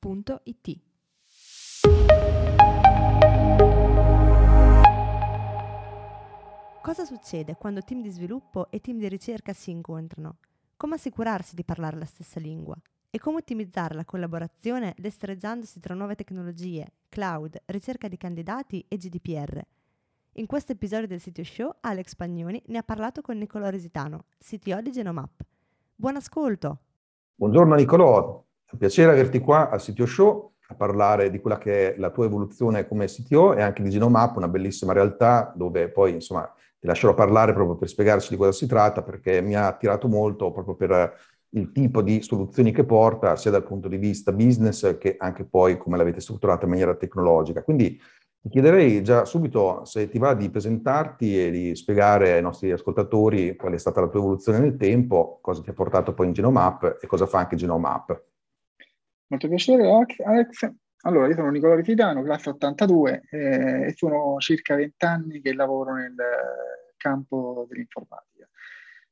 www.it. Cosa succede quando team di sviluppo e team di ricerca si incontrano? Come assicurarsi di parlare la stessa lingua? E come ottimizzare la collaborazione destreggiandosi tra nuove tecnologie, cloud, ricerca di candidati e GDPR? In questo episodio del Sitio Show Alex Pagnoni ne ha parlato con Nicolò Resitano, CTO di Genomap. Buon ascolto! Buongiorno Nicolò, è un piacere averti qua al CTO Show a parlare di quella che è la tua evoluzione come CTO e anche di Genomap, una bellissima realtà dove poi insomma ti lascerò parlare proprio per spiegarci di cosa si tratta perché mi ha attirato molto proprio per il tipo di soluzioni che porta sia dal punto di vista business che anche poi come l'avete strutturata in maniera tecnologica. Quindi ti chiederei già subito se ti va di presentarti e di spiegare ai nostri ascoltatori qual è stata la tua evoluzione nel tempo, cosa ti ha portato poi in Genomap e cosa fa anche Genomap. Molto piacere Alex. Allora, io sono Nicola Ritidano, classe 82 eh, e sono circa 20 anni che lavoro nel campo dell'informatica.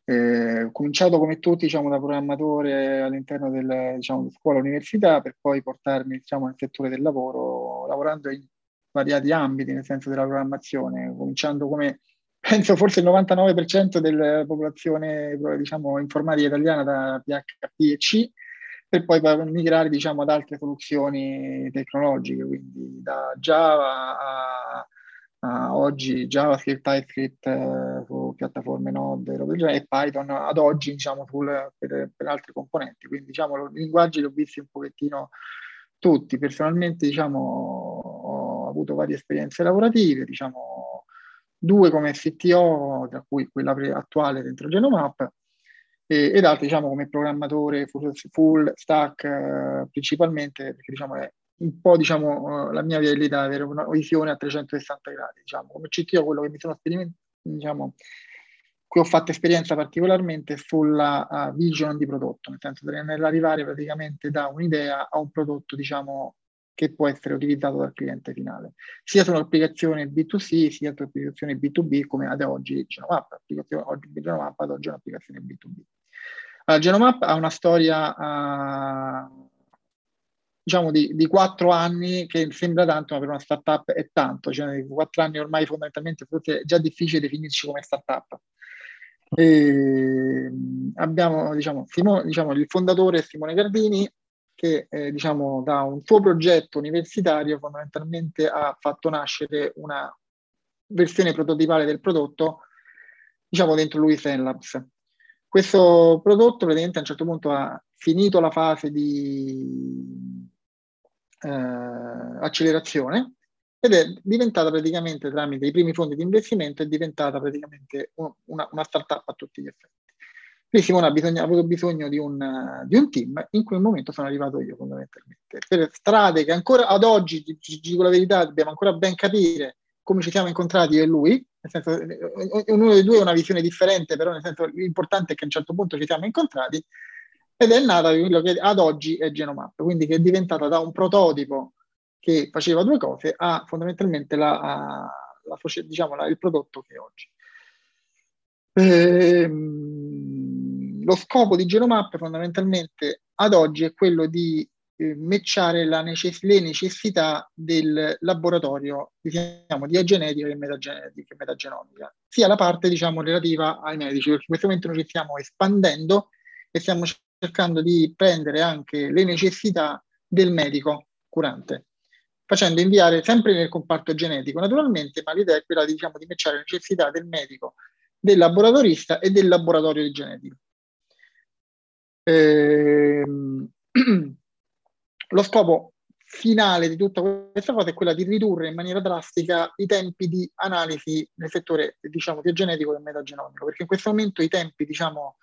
Eh, ho cominciato come tutti diciamo, da programmatore all'interno del, diciamo, di scuola università per poi portarmi diciamo, nel settore del lavoro, lavorando in svariati ambiti, nel senso della programmazione, cominciando come penso forse il 99% della popolazione diciamo, informatica italiana da PHP e C per poi migrare diciamo, ad altre soluzioni tecnologiche, quindi da Java a, a oggi JavaScript, TypeScript eh, su piattaforme Node e Python ad oggi diciamo, sul, per, per, altre componenti. Quindi diciamo, i linguaggi li ho visti un pochettino tutti. Personalmente diciamo, ho avuto varie esperienze lavorative, diciamo, due come CTO, tra cui quella attuale dentro Genomap, e, ed altri diciamo come programmatore full, full stack eh, principalmente perché diciamo è un po' diciamo uh, la mia velleità avere una visione a 360 gradi diciamo. Come CTO quello che mi sono sperimentato diciamo qui ho fatto esperienza particolarmente sulla uh, vision di prodotto nel senso nell'arrivare praticamente da un'idea a un prodotto diciamo che può essere utilizzato dal cliente finale, sia su un'applicazione B2C sia su un'applicazione B2B come ad oggi Genomap, oggi Genomap ad oggi è un'applicazione B2B. Allora, Genomap ha una storia uh, diciamo di, quattro anni che sembra tanto, ma per una startup è tanto, cioè quattro anni ormai fondamentalmente forse è già difficile definirci come startup. E abbiamo diciamo, Simone, diciamo, il fondatore Simone Gardini che eh, diciamo, da un suo progetto universitario fondamentalmente ha fatto nascere una versione prototipale del prodotto diciamo dentro lui Labs. Questo prodotto praticamente a un certo punto ha finito la fase di eh, accelerazione ed è diventata praticamente tramite i primi fondi di investimento è diventata praticamente una, una startup a tutti gli effetti. Lì Simone ha, avuto bisogno di un, di un, team, in quel momento sono arrivato io fondamentalmente. Per strade che ancora ad oggi, ti dico la verità, dobbiamo ancora ben capire come ci siamo incontrati io e lui, nel senso, ognuno dei due ha una visione differente, però nel senso l'importante è che a un certo punto ci siamo incontrati ed è nata quello che ad oggi è Genomap, quindi che è diventata da un prototipo che faceva due cose a fondamentalmente la, a, la, diciamo, la, il prodotto che è oggi. Ehm, lo scopo di Genomap fondamentalmente ad oggi è quello di eh, matchare necess- le necessità del laboratorio diciamo, di agenetica e metagenetica e metagenomica, sia la parte diciamo, relativa ai medici, perché in questo momento noi ci stiamo espandendo e stiamo cercando di prendere anche le necessità del medico curante, facendo inviare sempre nel comparto genetico naturalmente, ma l'idea è quella di, diciamo, di matchare le necessità del medico, del laboratorista e del laboratorio di genetica. Ehm, lo scopo finale di tutta questa cosa è quella di ridurre in maniera drastica i tempi di analisi nel settore diciamo genetico e metagenomico, perché in questo momento i tempi diciamo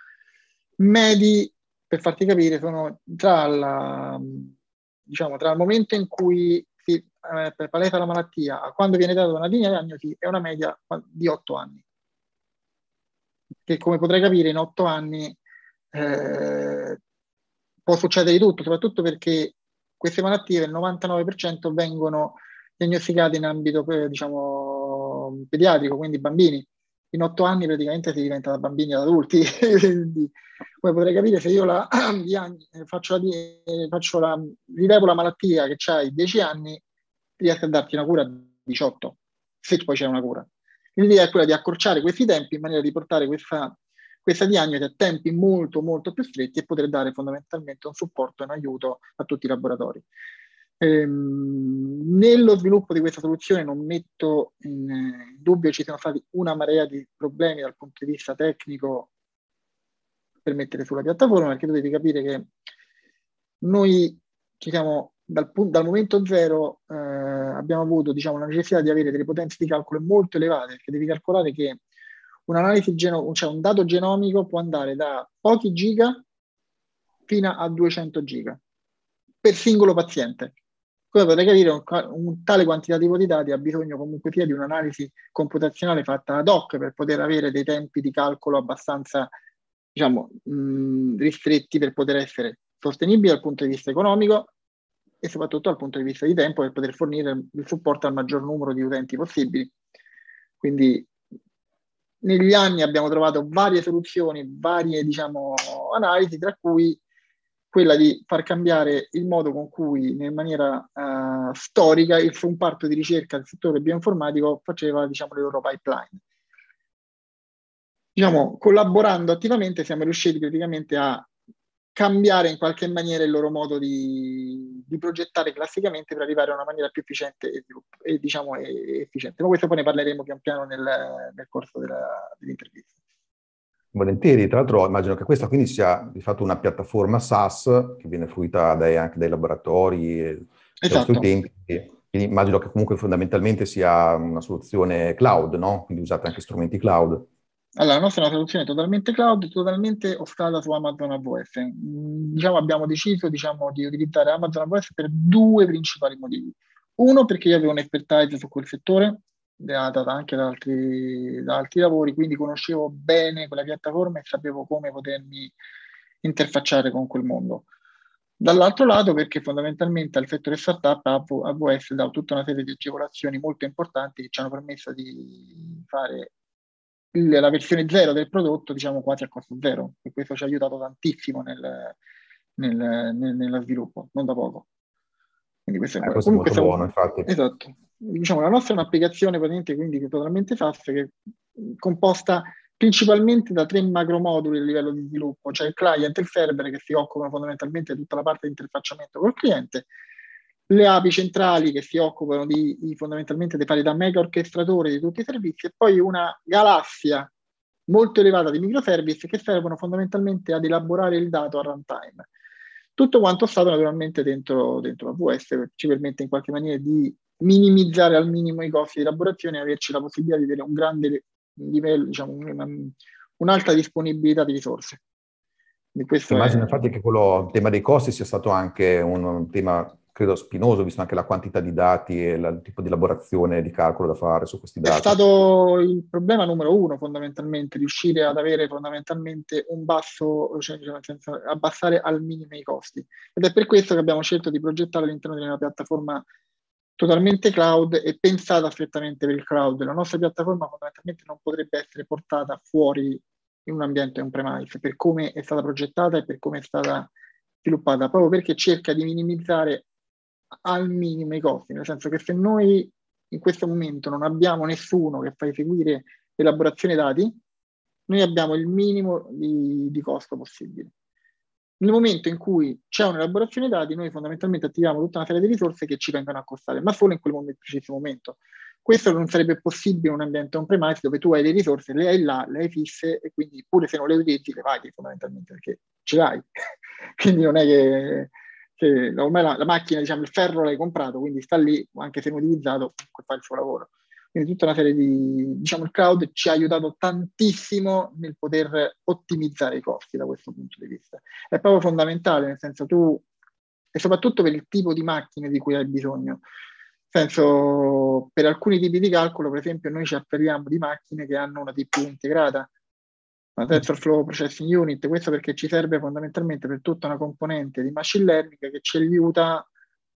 medi, per farti capire, sono tra la, diciamo, tra il momento in cui si eh, palesa la malattia a quando viene data una linea diagnosi è una media di otto anni. Che come potrai capire in otto anni eh, può succedere di tutto, soprattutto perché queste malattie, il 99% vengono diagnosticate in ambito, eh, diciamo, pediatrico, quindi bambini. In otto anni praticamente si diventa da bambini ad adulti. come potrei capire, se io la, faccio, la, faccio la, rilevo la malattia che c'hai 10 anni, riesco a darti una cura a 18, se poi c'è una cura. L'idea è quella di accorciare questi tempi in maniera di portare questa questa diagnosi a tempi molto molto più stretti e poter dare fondamentalmente un supporto e un aiuto a tutti i laboratori. Ehm, nello sviluppo di questa soluzione non metto in dubbio ci siano stati una marea di problemi dal punto di vista tecnico per mettere sulla piattaforma, perché devi capire che noi ci siamo dal, dal momento zero eh, abbiamo avuto diciamo, la necessità di avere delle potenze di calcolo molto elevate, perché devi calcolare che un'analisi geno- cioè un dato genomico può andare da pochi giga fino a 200 giga per singolo paziente. Come potete capire, un, un, tale quantitativo di dati ha bisogno comunque sia di un'analisi computazionale fatta ad hoc per poter avere dei tempi di calcolo abbastanza, diciamo, mh, ristretti per poter essere sostenibili dal punto di vista economico e soprattutto dal punto di vista di tempo per poter fornire il supporto al maggior numero di utenti possibili. Quindi negli anni abbiamo trovato varie soluzioni, varie diciamo, analisi, tra cui quella di far cambiare il modo con cui, in maniera uh, storica, il comparto di ricerca del settore bioinformatico faceva diciamo, le loro pipeline. Diciamo, collaborando attivamente siamo riusciti praticamente a cambiare in qualche maniera il loro modo di, di, progettare classicamente per arrivare a una maniera più efficiente e, e diciamo, efficiente. Ma questo poi ne parleremo pian piano nel, nel corso della, dell'intervista. Volentieri, tra l'altro immagino che questa quindi sia di fatto una piattaforma SaaS che viene fruita dai, anche dai laboratori e esatto. tempi. Quindi immagino che comunque fondamentalmente sia una soluzione cloud, no? Quindi usate anche strumenti cloud. Allora, la nostra è una soluzione totalmente cloud, totalmente ostata su Amazon AWS. Mm, diciamo, abbiamo deciso diciamo, di utilizzare Amazon AWS per due principali motivi. Uno, perché io avevo un'expertise su quel settore, data anche da altri, da altri lavori, quindi conoscevo bene quella piattaforma e sapevo come potermi interfacciare con quel mondo. Dall'altro lato, perché fondamentalmente al settore startup AWS dà tutta una serie di agevolazioni molto importanti che ci hanno permesso di fare la versione zero del prodotto, diciamo quasi a costo zero, e questo ci ha aiutato tantissimo nel, nel, nel, nello sviluppo, non da poco. Quindi questo è, eh, questo è molto siamo, buono, infatti. Esatto. Diciamo, la nostra è un'applicazione praticamente quindi totalmente fast, che è composta principalmente da tre macromoduli a livello di sviluppo, cioè il client e il server che si occupano fondamentalmente di tutta la parte di interfacciamento col cliente, le API centrali che si occupano di, di fondamentalmente di fare da mega orchestratore di tutti i servizi e poi una galassia molto elevata di microservice che servono fondamentalmente ad elaborare il dato a runtime. Tutto quanto stato naturalmente dentro, dentro AWS ci permette in qualche maniera di minimizzare al minimo i costi di elaborazione e averci la possibilità di avere un grande livello, diciamo, una, un'alta disponibilità di risorse. Immagino è... infatti che quello, il tema dei costi sia stato anche un tema credo spinoso, visto anche la quantità di dati e il tipo di elaborazione di calcolo da fare su questi dati. È stato il problema numero uno, fondamentalmente, riuscire ad avere fondamentalmente un basso, cioè, nel senso, abbassare al minimo i costi. Ed è per questo che abbiamo scelto di progettare all'interno di una piattaforma totalmente cloud e pensata strettamente per il cloud. La nostra piattaforma fondamentalmente non potrebbe essere portata fuori in un ambiente on-premise per come è stata progettata e per come è stata sviluppata, proprio perché cerca di minimizzare al minimo i costi, nel senso che se noi in questo momento non abbiamo nessuno che fa eseguire l'elaborazione dati, noi abbiamo il minimo di, di costo possibile. Nel momento in cui c'è un'elaborazione dati, noi fondamentalmente attiviamo tutta una serie di risorse che ci vengono a costare, ma solo in quel momento, preciso momento. Questo non sarebbe possibile in un ambiente on-premise dove tu hai le risorse, le hai là, le hai fisse e quindi pure se non le utilizzi le paghi fondamentalmente perché ce l'hai. quindi non è che che ormai la, la, macchina, diciamo, il ferro l'hai comprato, quindi sta lì, anche se non utilizzato, fa il suo lavoro. Quindi tutta una serie di, diciamo, il cloud ci ha aiutato tantissimo nel poter ottimizzare i costi da questo punto di vista. È proprio fondamentale, nel senso tu e soprattutto per il tipo di macchine di cui hai bisogno. Nel senso, per alcuni tipi di calcolo, per esempio, noi ci appelliamo di macchine che hanno una TPU integrata, una Tensor Flow Processing Unit, questo perché ci serve fondamentalmente per tutta una componente di machine learning che ci aiuta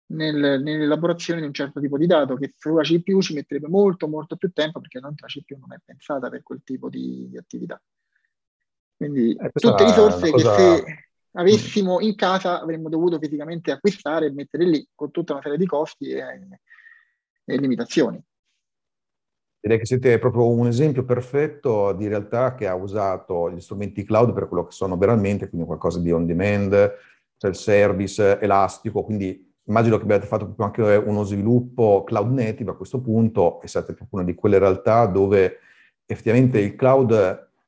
nel, nell'elaborazione di un certo tipo di dato che sulla CPU ci metterebbe molto molto più tempo perché la CPU non è pensata per quel tipo di, di attività. Quindi eh, tutte risorse cosa... che se avessimo in casa avremmo dovuto fisicamente acquistare e mettere lì con tutta una serie di costi e, e limitazioni. Direi che siete proprio un esempio perfetto di realtà che ha usato gli strumenti cloud per quello che sono veramente, quindi qualcosa di on demand, self-service, elastico, quindi immagino che abbiate fatto proprio anche uno sviluppo cloud native a questo punto e siete proprio una di quelle realtà dove effettivamente il cloud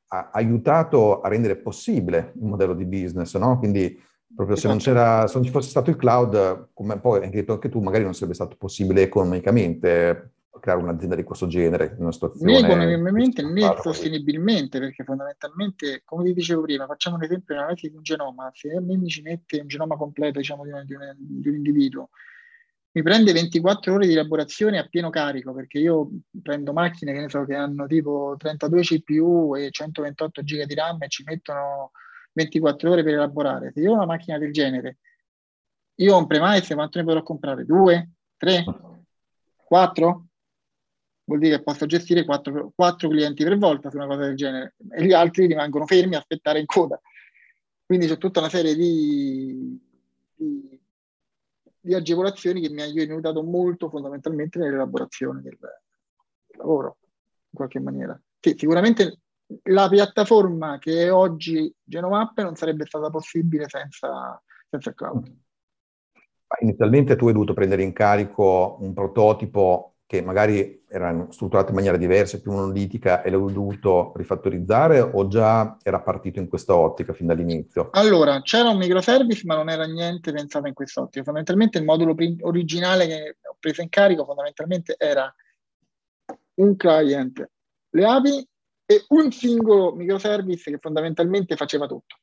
ha aiutato a rendere possibile un modello di business, no? Quindi proprio se non, c'era, se non ci fosse stato il cloud, come poi hai detto anche tu, magari non sarebbe stato possibile economicamente creare un'azienda di questo genere in una situazione... Né economicamente né sostenibilmente, perché fondamentalmente, come ti dicevo prima, facciamo un esempio nell'analisi di un genoma, se a me mi ci mette un genoma completo diciamo, di, un, di, un, di un individuo, mi prende 24 ore di elaborazione a pieno carico, perché io prendo macchine che ne so che hanno tipo 32 CPU e 128 GB di RAM e ci mettono 24 ore per elaborare. Se io ho una macchina del genere, io ho un premise, quanto ne potrò comprare? Due? Tre? Quattro? Vuol dire che posso gestire quattro, quattro clienti per volta su una cosa del genere e gli altri rimangono fermi a aspettare in coda. Quindi c'è tutta una serie di, di, di agevolazioni che mi hanno aiutato molto fondamentalmente nell'elaborazione del, del lavoro, in qualche maniera. Sì, sicuramente la piattaforma che è oggi Genomap non sarebbe stata possibile senza, senza cloud. Inizialmente tu hai dovuto prendere in carico un prototipo che magari erano strutturate in maniera diversa, più monolitica e l'avevo dovuto rifattorizzare o già era partito in questa ottica fin dall'inizio? Allora, c'era un microservice ma non era niente pensato in quest'ottica. Fondamentalmente il modulo originale che ho preso in carico fondamentalmente era un client, le API e un singolo microservice che fondamentalmente faceva tutto.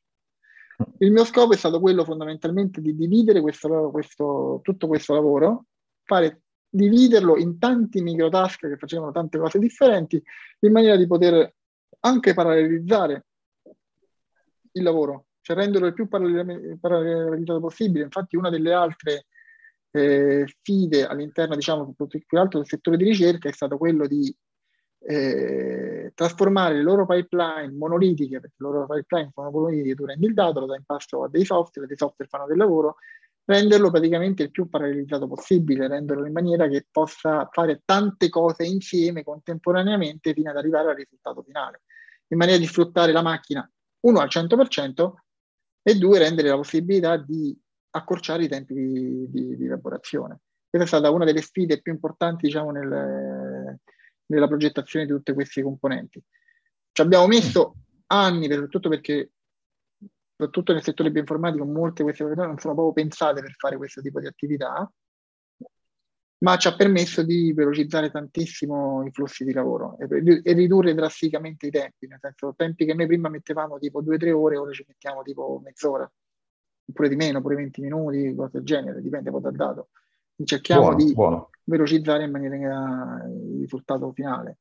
Il mio scopo è stato quello fondamentalmente di dividere questo, questo, tutto questo lavoro, fare dividerlo in tanti microtask che facevano tante cose differenti, in maniera di poter anche parallelizzare il lavoro, cioè renderlo il più parallelizzato possibile. Infatti una delle altre eh, sfide all'interno, diciamo, più del settore di ricerca è stato quello di eh, trasformare le loro pipeline monolitiche, perché le loro pipeline sono monolitiche, tu rendi il dato, lo dai in pasto a dei software, dei software fanno del lavoro, renderlo praticamente il più parallelizzato possibile, renderlo in maniera che possa fare tante cose insieme contemporaneamente fino ad arrivare al risultato finale, in maniera di sfruttare la macchina, uno al 100% e due, rendere la possibilità di accorciare i tempi di, di, di elaborazione. Questa è stata una delle sfide più importanti diciamo, nel, nella progettazione di tutte queste componenti. Ci abbiamo messo anni, soprattutto perché soprattutto nel settore bioinformatico, molte queste persone non sono proprio pensate per fare questo tipo di attività, ma ci ha permesso di velocizzare tantissimo i flussi di lavoro e, e ridurre drasticamente i tempi, nel senso tempi che noi prima mettevamo tipo 2-3 ore, ora ci mettiamo tipo mezz'ora, oppure di meno, oppure 20 minuti, cose del genere, dipende poi dal dato. Cerchiamo buono, di buono. velocizzare in maniera che il risultato finale.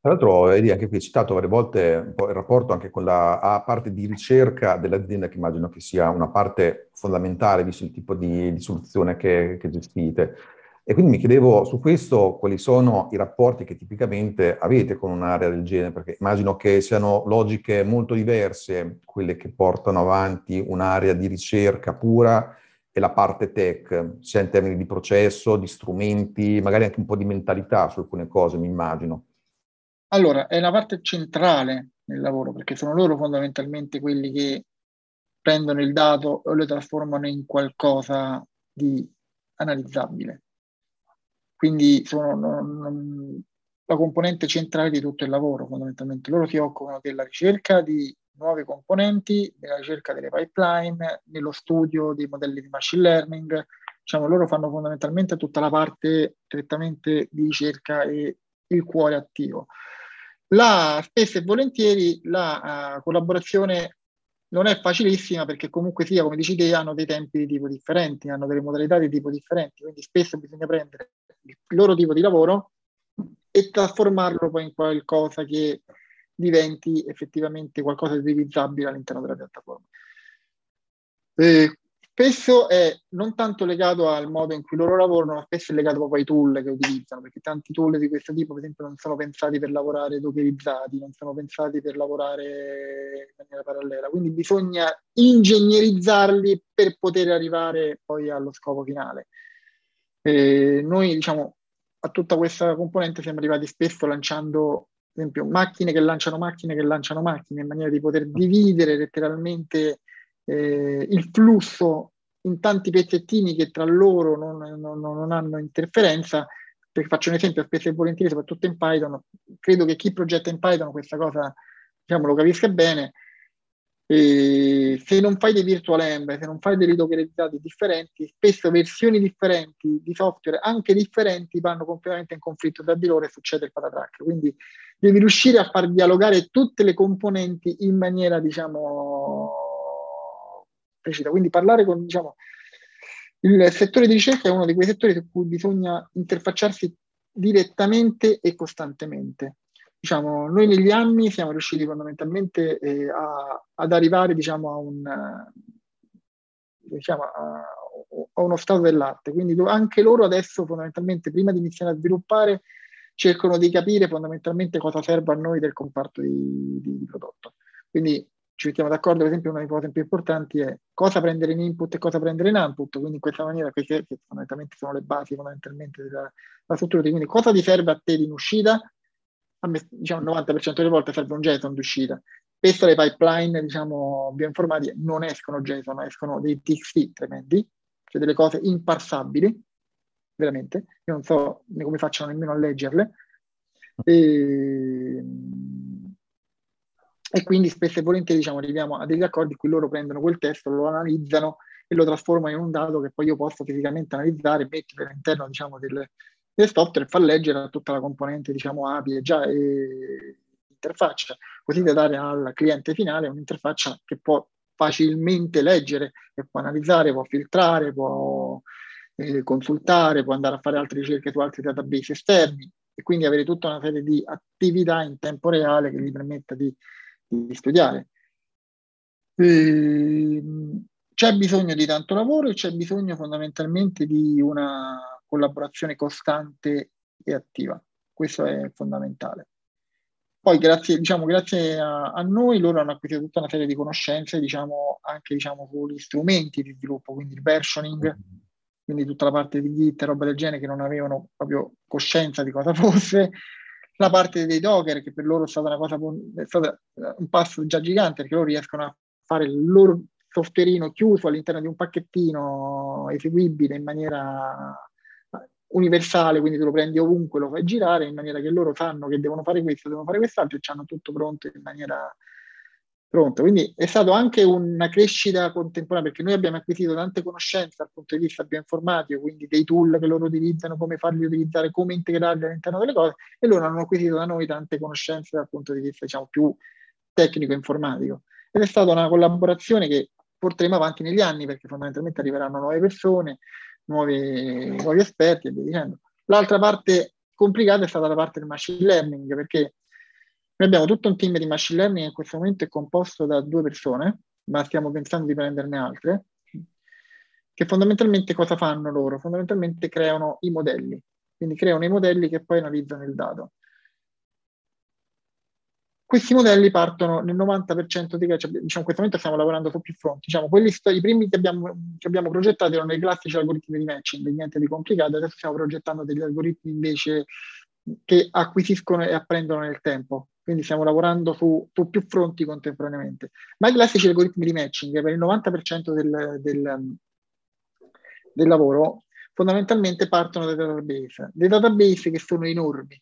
Tra l'altro, vedi, anche qui hai citato varie volte il rapporto anche con la parte di ricerca dell'azienda, che immagino che sia una parte fondamentale, visto il tipo di, di soluzione che, che, gestite. E quindi mi chiedevo su questo quali sono i rapporti che tipicamente avete con un'area del genere, perché immagino che siano logiche molto diverse quelle che portano avanti un'area di ricerca pura e la parte tech, sia in termini di processo, di strumenti, magari anche un po' di mentalità su alcune cose, mi immagino. Allora, è la parte centrale nel lavoro, perché sono loro fondamentalmente quelli che prendono il dato e lo trasformano in qualcosa di analizzabile. Quindi sono non, non, la componente centrale di tutto il lavoro, fondamentalmente. Loro si occupano della ricerca di nuove componenti, della ricerca delle pipeline, nello studio dei modelli di machine learning. Diciamo, loro fanno fondamentalmente tutta la parte strettamente di ricerca e il cuore attivo. La, spesso e volentieri la uh, collaborazione non è facilissima perché comunque sia, come dici te, hanno dei tempi di tipo differenti, hanno delle modalità di tipo differenti, quindi spesso bisogna prendere il loro tipo di lavoro e trasformarlo poi in qualcosa che diventi effettivamente qualcosa di utilizzabile all'interno della piattaforma. Eh, spesso è non tanto legato al modo in cui loro lavorano, ma spesso è legato proprio ai tool che utilizzano, perché tanti tool di questo tipo, per esempio, non sono pensati per lavorare dockerizzati, non sono pensati per lavorare in maniera parallela. Quindi bisogna ingegnerizzarli per poter arrivare poi allo scopo finale. E noi, diciamo, a tutta questa componente siamo arrivati spesso lanciando, ad esempio, macchine che lanciano macchine che lanciano macchine, in maniera di poter dividere letteralmente eh, il flusso in tanti pezzettini che tra loro non, non, non hanno interferenza. Perché faccio un esempio, spesso e volentieri, soprattutto in Python, credo che chi progetta in Python questa cosa diciamo, lo capisca bene. E se non fai dei virtual env, se non fai dei dockerizzati differenti, spesso versioni differenti di software, anche differenti, vanno completamente in conflitto tra di loro e succede il patatrack. Quindi devi riuscire a far dialogare tutte le componenti in maniera, diciamo, precisa. Quindi parlare con, diciamo, il settore di ricerca è uno di quei settori su cui bisogna interfacciarsi direttamente e costantemente. Diciamo, noi negli anni siamo riusciti fondamentalmente eh, a, ad arrivare diciamo, a, un, diciamo, a, a, uno stato dell'arte. Quindi anche loro adesso fondamentalmente prima di iniziare a sviluppare cercano di capire fondamentalmente cosa serve a noi del comparto di, di, prodotto. Quindi ci mettiamo d'accordo, per esempio, una delle cose più importanti è cosa prendere in input e cosa prendere in output, quindi in questa maniera, queste che fondamentalmente sono le basi fondamentalmente della, della struttura, quindi cosa ti serve a te in uscita? A me, diciamo, il 90% delle volte serve un JSON di uscita. Spesso le pipeline, diciamo, bioinformatiche non escono JSON, escono dei TXT tremendi, cioè delle cose imparsabili, veramente. Io non so come facciano nemmeno a leggerle. E, e quindi spesso e volentieri diciamo, arriviamo a degli accordi in cui loro prendono quel testo, lo analizzano e lo trasformano in un dato che poi io posso fisicamente analizzare, mettere all'interno diciamo, del, del software e far leggere a tutta la componente diciamo, API e già e interfaccia, così da dare al cliente finale un'interfaccia che può facilmente leggere, che può analizzare, può filtrare, può eh, consultare, può andare a fare altre ricerche su altri database esterni e quindi avere tutta una serie di attività in tempo reale che gli permetta di di studiare. E, c'è bisogno di tanto lavoro e c'è bisogno fondamentalmente di una collaborazione costante e attiva. Questo è fondamentale. Poi grazie, diciamo, grazie a, a, noi loro hanno acquisito tutta una serie di conoscenze, diciamo, anche diciamo, sugli strumenti di sviluppo, quindi il versioning, quindi tutta la parte di Git e roba del genere che non avevano proprio coscienza di cosa fosse, la parte dei Docker, che per loro è stata una cosa, è stata un passo già gigante, perché loro riescono a fare il loro softwareino chiuso all'interno di un pacchettino eseguibile in maniera universale, quindi tu lo prendi ovunque, lo fai girare in maniera che loro sanno che devono fare questo, devono fare quest'altro e hanno tutto pronto in maniera pronto. Quindi è stato anche una crescita contemporanea perché noi abbiamo acquisito tante conoscenze dal punto di vista bioinformatico, quindi dei tool che loro utilizzano, come farli utilizzare, come integrarli all'interno delle cose e loro hanno acquisito da noi tante conoscenze dal punto di vista diciamo più tecnico-informatico. Ed è stata una collaborazione che porteremo avanti negli anni perché fondamentalmente arriveranno nuove persone, nuovi, nuovi esperti e via dicendo. L'altra parte complicata è stata la parte del machine learning perché noi abbiamo tutto un team di machine learning che in questo momento è composto da due persone, ma stiamo pensando di prenderne altre, che fondamentalmente cosa fanno loro? Fondamentalmente creano i modelli, quindi creano i modelli che poi analizzano il dato. Questi modelli partono nel 90% di casi, diciamo, in questo momento stiamo lavorando su più fronti, diciamo, quelli i primi che abbiamo, che abbiamo progettato erano i classici algoritmi di matching, niente di complicato, adesso stiamo progettando degli algoritmi invece che acquisiscono e apprendono nel tempo, quindi stiamo lavorando su, su, più fronti contemporaneamente. Ma i classici algoritmi di matching, per il 90% del, del, del lavoro, fondamentalmente partono dai database, dei database che sono enormi,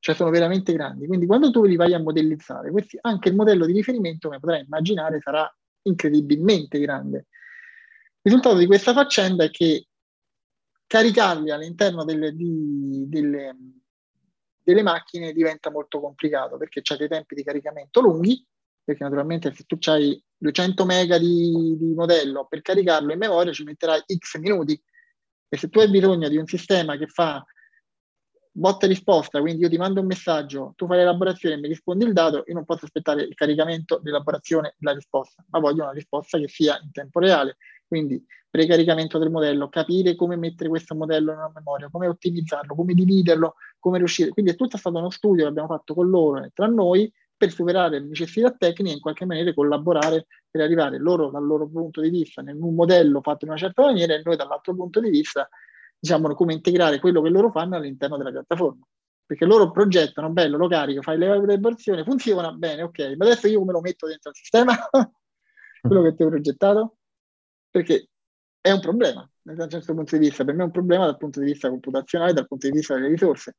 cioè sono veramente grandi. Quindi quando tu li vai a modellizzare, questi, anche il modello di riferimento, come potrai immaginare, sarà incredibilmente grande. Il risultato di questa faccenda è che caricarli all'interno delle, di, delle delle macchine diventa molto complicato perché c'è dei tempi di caricamento lunghi perché naturalmente se tu hai 200 mega di, di modello per caricarlo in memoria ci metterai x minuti e se tu hai bisogno di un sistema che fa botta e risposta, quindi io ti mando un messaggio, tu fai l'elaborazione e mi rispondi il dato, io non posso aspettare il caricamento, l'elaborazione della risposta, ma voglio una risposta che sia in tempo reale. Quindi precaricamento del modello, capire come mettere questo modello nella memoria, come ottimizzarlo, come dividerlo, come riuscire. Quindi è tutto stato uno studio che abbiamo fatto con loro e tra noi per superare le necessità tecniche e in qualche maniera collaborare per arrivare loro dal loro punto di vista in un modello fatto in una certa maniera e noi dall'altro punto di vista diciamo come integrare quello che loro fanno all'interno della piattaforma perché loro progettano, bello, lo carico, fai le elaborazioni, funziona bene, ok, ma adesso io come lo metto dentro il sistema? quello che ti ho progettato? Perché è un problema, da un certo punto di vista, per me è un problema dal punto di vista computazionale, dal punto di vista delle risorse.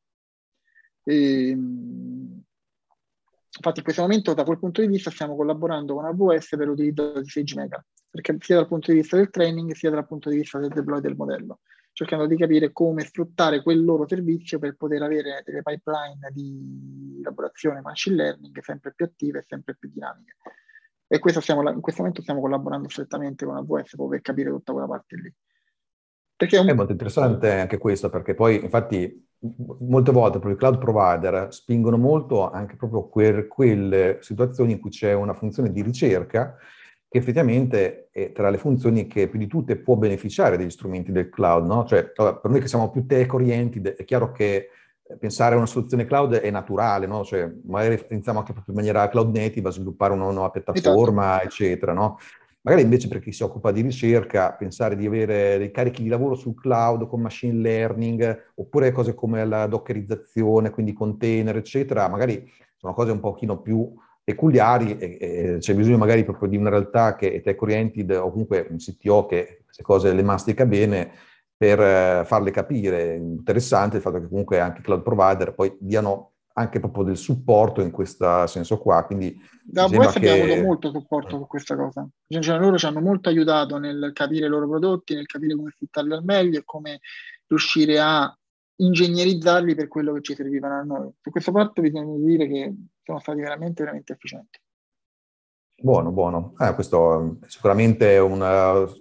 E, ehm, Infatti in questo momento da quel punto di vista stiamo collaborando con AWS per l'utilizzo di 6 mega, perché sia dal punto di vista del training sia dal punto di vista del deploy del modello, cercando di capire come sfruttare quel loro servizio per poter avere delle pipeline di elaborazione machine learning sempre più attive e sempre più dinamiche. E stiamo, in questo momento stiamo collaborando strettamente con AWS per capire tutta quella parte lì. Perché è, un... è molto interessante anche questo, perché poi infatti molte volte proprio i cloud provider spingono molto anche proprio per quelle situazioni in cui c'è una funzione di ricerca che effettivamente è tra le funzioni che più di tutte può beneficiare degli strumenti del cloud, no? Cioè, per noi che siamo più tech-oriented, è chiaro che pensare a una soluzione cloud è naturale, no? Cioè, magari iniziamo anche proprio in maniera cloud native a sviluppare una nuova piattaforma, esatto. eccetera, no? Magari invece per chi si occupa di ricerca, pensare di avere dei carichi di lavoro sul cloud con machine learning, oppure cose come la dockerizzazione, quindi container, eccetera, magari sono cose un pochino più peculiari e, e c'è bisogno magari proprio di una realtà che è tech-oriented o comunque un CTO che queste cose le mastica bene per eh, farle capire. Interessante il fatto che comunque anche cloud provider poi diano anche proprio del supporto in questo senso qua. Quindi da AWS che... abbiamo avuto molto supporto su questa cosa. Cioè, loro ci hanno molto aiutato nel capire i loro prodotti, nel capire come sfruttarli al meglio e come riuscire a ingegnerizzarli per quello che ci servivano a noi. Su questa parte bisogna dire che siamo stati veramente, veramente efficienti. Buono, buono. Eh, questo è sicuramente un,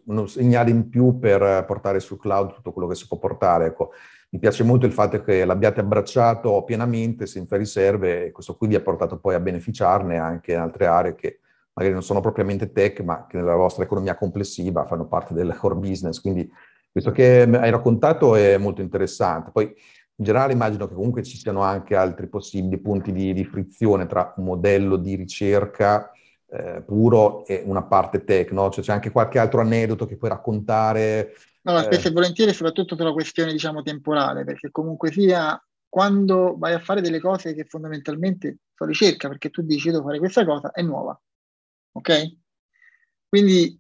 un segnale in più per portare sul cloud tutto quello che si può portare. Ecco mi piace molto il fatto che l'abbiate abbracciato pienamente, senza riserve, e questo qui vi ha portato poi a beneficiarne anche in altre aree che magari non sono propriamente tech, ma che nella vostra economia complessiva fanno parte del core business. Quindi questo che hai raccontato è molto interessante. Poi in generale immagino che comunque ci siano anche altri possibili punti di, di frizione tra un modello di ricerca eh, puro e una parte tech, no? Cioè c'è anche qualche altro aneddoto che puoi raccontare No, spesso e volentieri, soprattutto per la questione, diciamo, temporale, perché comunque sia quando vai a fare delle cose che fondamentalmente sono ricerca, perché tu dici devo fare questa cosa, è nuova. Ok? Quindi,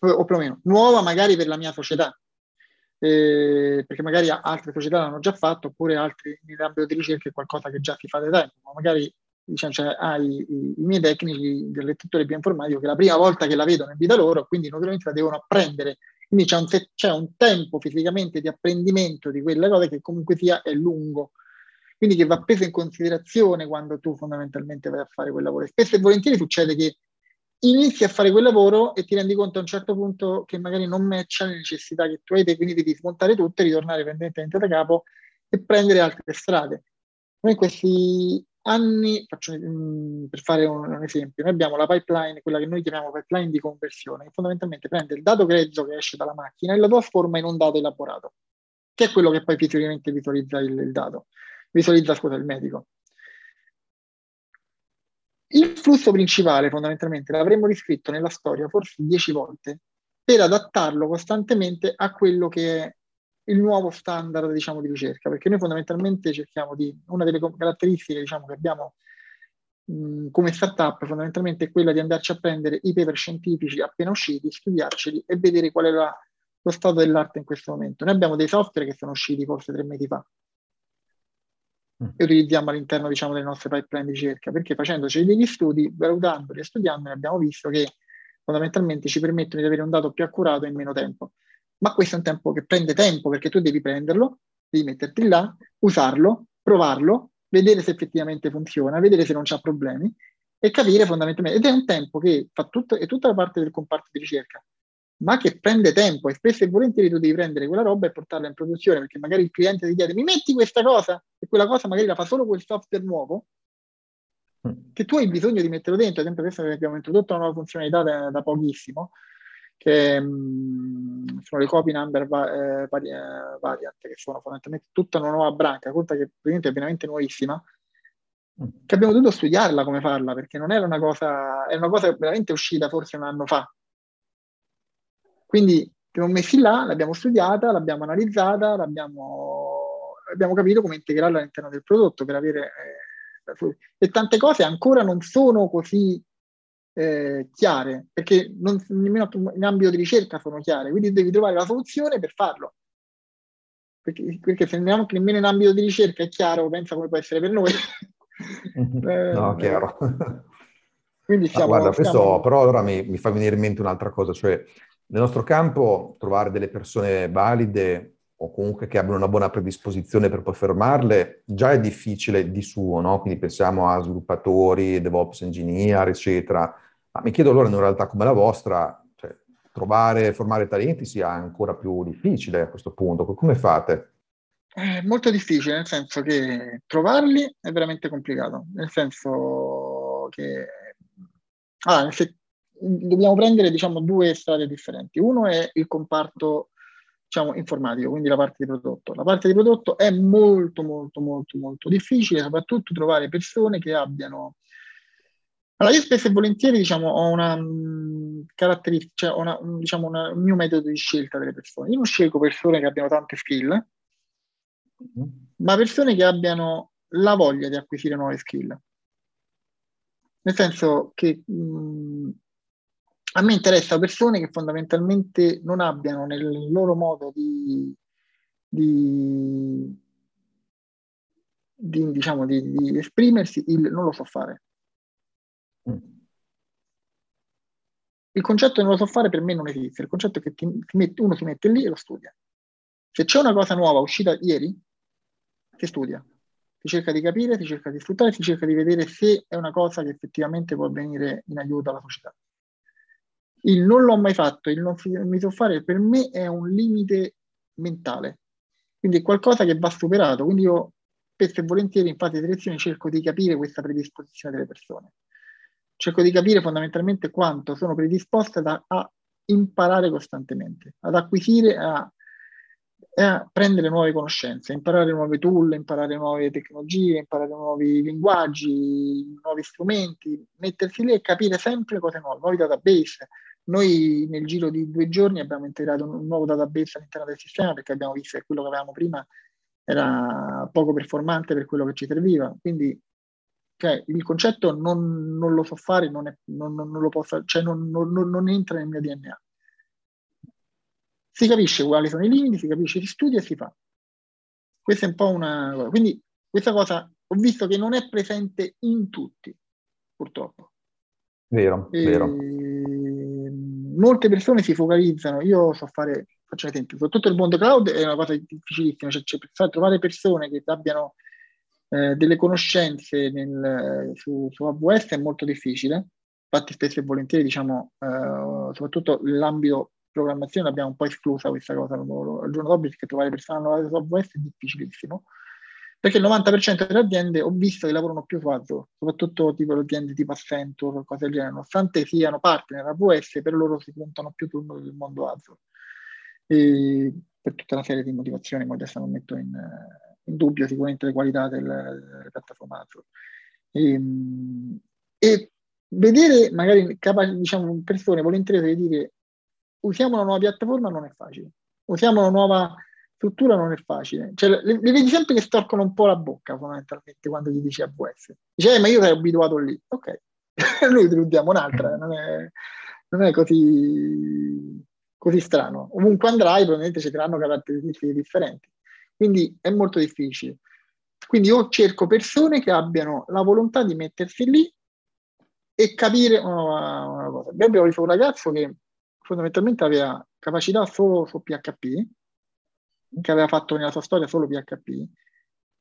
o perlomeno, nuova magari per la mia società, eh, perché magari altre società l'hanno già fatto, oppure altri nell'ambito di ricerca è qualcosa che già si fa da tempo, ma magari diciamo, cioè, hai i, miei tecnici del lettore bioinformatico che la prima volta che la vedono in vita loro, quindi naturalmente la devono apprendere quindi c'è un, c'è un tempo fisicamente di apprendimento di quelle cose che comunque sia è lungo, quindi che va preso in considerazione quando tu fondamentalmente vai a fare quel lavoro. Spesso e volentieri succede che inizi a fare quel lavoro e ti rendi conto a un certo punto che magari non matcha le necessità che tu hai, quindi devi smontare tutto e ritornare evidentemente da capo e prendere altre strade. Noi questi anni, faccio, mh, mm, per fare un, un, esempio, noi abbiamo la pipeline, quella che noi chiamiamo pipeline di conversione, che fondamentalmente prende il dato grezzo che esce dalla macchina e lo trasforma in un dato elaborato, che è quello che poi fisicamente visualizza il, il dato, visualizza scusa, il medico. Il flusso principale fondamentalmente l'avremmo riscritto nella storia forse dieci volte per adattarlo costantemente a quello che è il nuovo standard diciamo, di ricerca, perché noi fondamentalmente cerchiamo di, una delle caratteristiche diciamo, che abbiamo mh, come startup fondamentalmente è quella di andarci a prendere i paper scientifici appena usciti, studiarceli e vedere qual è la, lo stato dell'arte in questo momento. Noi abbiamo dei software che sono usciti forse tre mesi fa mm. e utilizziamo all'interno diciamo, delle nostre pipeline di ricerca, perché facendoci degli studi, valutandoli e studiandoli abbiamo visto che fondamentalmente ci permettono di avere un dato più accurato in meno tempo ma questo è un tempo che prende tempo perché tu devi prenderlo, devi metterti là, usarlo, provarlo, vedere se effettivamente funziona, vedere se non c'ha problemi e capire fondamentalmente, ed è un tempo che fa tutto, è tutta la parte del comparto di ricerca, ma che prende tempo e spesso e volentieri tu devi prendere quella roba e portarla in produzione, perché magari il cliente ti chiede mi metti questa cosa? E quella cosa magari la fa solo quel software nuovo, mm. che tu hai bisogno di metterlo dentro, ad esempio adesso abbiamo introdotto una nuova funzionalità da, da pochissimo, che mh, sono le copy number va- eh, vari- eh, variant, che sono fondamentalmente tutta una nuova branca, conta che è veramente nuovissima, mm. che abbiamo dovuto studiarla come farla, perché non era una cosa, è una cosa veramente uscita forse un anno fa. Quindi ci siamo messi là, l'abbiamo studiata, l'abbiamo analizzata, l'abbiamo, abbiamo capito come integrarla all'interno del prodotto per avere... Eh, e tante cose ancora non sono così eh, chiare, perché non, nemmeno in ambito di ricerca sono chiare, quindi devi trovare la soluzione per farlo. Perché, perché se nemmeno, nemmeno in ambito di ricerca è chiaro, pensa come può essere per noi. eh, no, chiaro. Quindi siamo, ah, guarda, questo siamo... però allora mi, mi, fa venire in mente un'altra cosa, cioè nel nostro campo trovare delle persone valide o comunque che abbiano una buona predisposizione per poi fermarle, già è difficile di suo, no? Quindi pensiamo a sviluppatori, DevOps engineer, eccetera. Ma mi chiedo allora in una realtà come la vostra, cioè, trovare formare talenti sia ancora più difficile a questo punto. Come fate? È molto difficile, nel senso che trovarli è veramente complicato, nel senso che ah, se, dobbiamo prendere diciamo, due strade differenti. Uno è il comparto diciamo, informatico, quindi la parte di prodotto. La parte di prodotto è molto, molto, molto, molto difficile, soprattutto trovare persone che abbiano allora, io spesso e volentieri diciamo, ho una um, caratteristica, cioè una, un, diciamo, una, un mio metodo di scelta delle persone. Io non scelgo persone che abbiano tante skill, mm-hmm. ma persone che abbiano la voglia di acquisire nuove skill. Nel senso che mh, mm, a me interessa persone che fondamentalmente non abbiano nel loro modo di, di, di diciamo, di, di esprimersi il non lo so fare. Il concetto non lo so fare per me non esiste, il concetto è che ti, ti metti, uno si mette lì e lo studia. Se c'è una cosa nuova uscita ieri, si studia, si cerca di capire, si cerca di sfruttare, si cerca di vedere se è una cosa che effettivamente può venire in aiuto alla società. Il non l'ho mai fatto, il non mi so fare, per me è un limite mentale, quindi è qualcosa che va superato. Quindi io spesso e volentieri in fase di selezione cerco di capire questa predisposizione delle persone cerco di capire fondamentalmente quanto sono predisposte da, a imparare costantemente, ad acquisire, a, a prendere nuove conoscenze, imparare nuove tool, imparare nuove tecnologie, imparare nuovi linguaggi, nuovi strumenti, mettersi lì e capire sempre cose nuove, nuovi database. Noi nel giro di due giorni abbiamo integrato un nuovo database all'interno del sistema perché abbiamo visto che quello che avevamo prima era poco performante per quello che ci serviva. Quindi cioè, il concetto non, non, lo so fare, non, è, non, non lo posso, cioè non, entra nel mio DNA. Si capisce quali sono i limiti, si capisce, si studia e si fa. Questa è un po' una... Quindi questa cosa ho visto che non è presente in tutti, purtroppo. Vero, e... vero. Molte persone si focalizzano, io so fare, faccio un esempio, soprattutto il mondo cloud è una cosa difficilissima, cioè, cioè trovare persone che abbiano eh, delle conoscenze nel, su, su, AWS è molto difficile, infatti spesso e volentieri diciamo, eh, soprattutto l'ambito programmazione abbiamo un po' esclusa questa cosa al giorno dopo perché trovare persone lavorare su AWS è difficilissimo perché il 90% delle aziende ho visto che lavorano più su Azure, soprattutto tipo le aziende tipo Accenture o cose del genere, nonostante siano partner AWS, per loro si puntano più sul mondo Azure. E per tutta una serie di motivazioni, ma adesso non metto in, in dubbio sicuramente le qualità delle piattaforme Azure. E, ehm, e vedere magari diciamo, persone volenterose di dire usiamo una nuova piattaforma non è facile, usiamo una nuova struttura non è facile. Cioè, le, le, vedi sempre che storcono un po' la bocca fondamentalmente quando gli dici AWS. Dice, eh, ma io sarei abituato lì. Ok, noi ti diamo un'altra, non è, non è così, così strano. Ovunque andrai probabilmente ci saranno caratteristiche differenti. Quindi è molto difficile. Quindi io cerco persone che abbiano la volontà di mettersi lì e capire una, una cosa. Abbiamo visto un ragazzo che fondamentalmente aveva capacità solo su PHP, che aveva fatto nella sua storia solo PHP,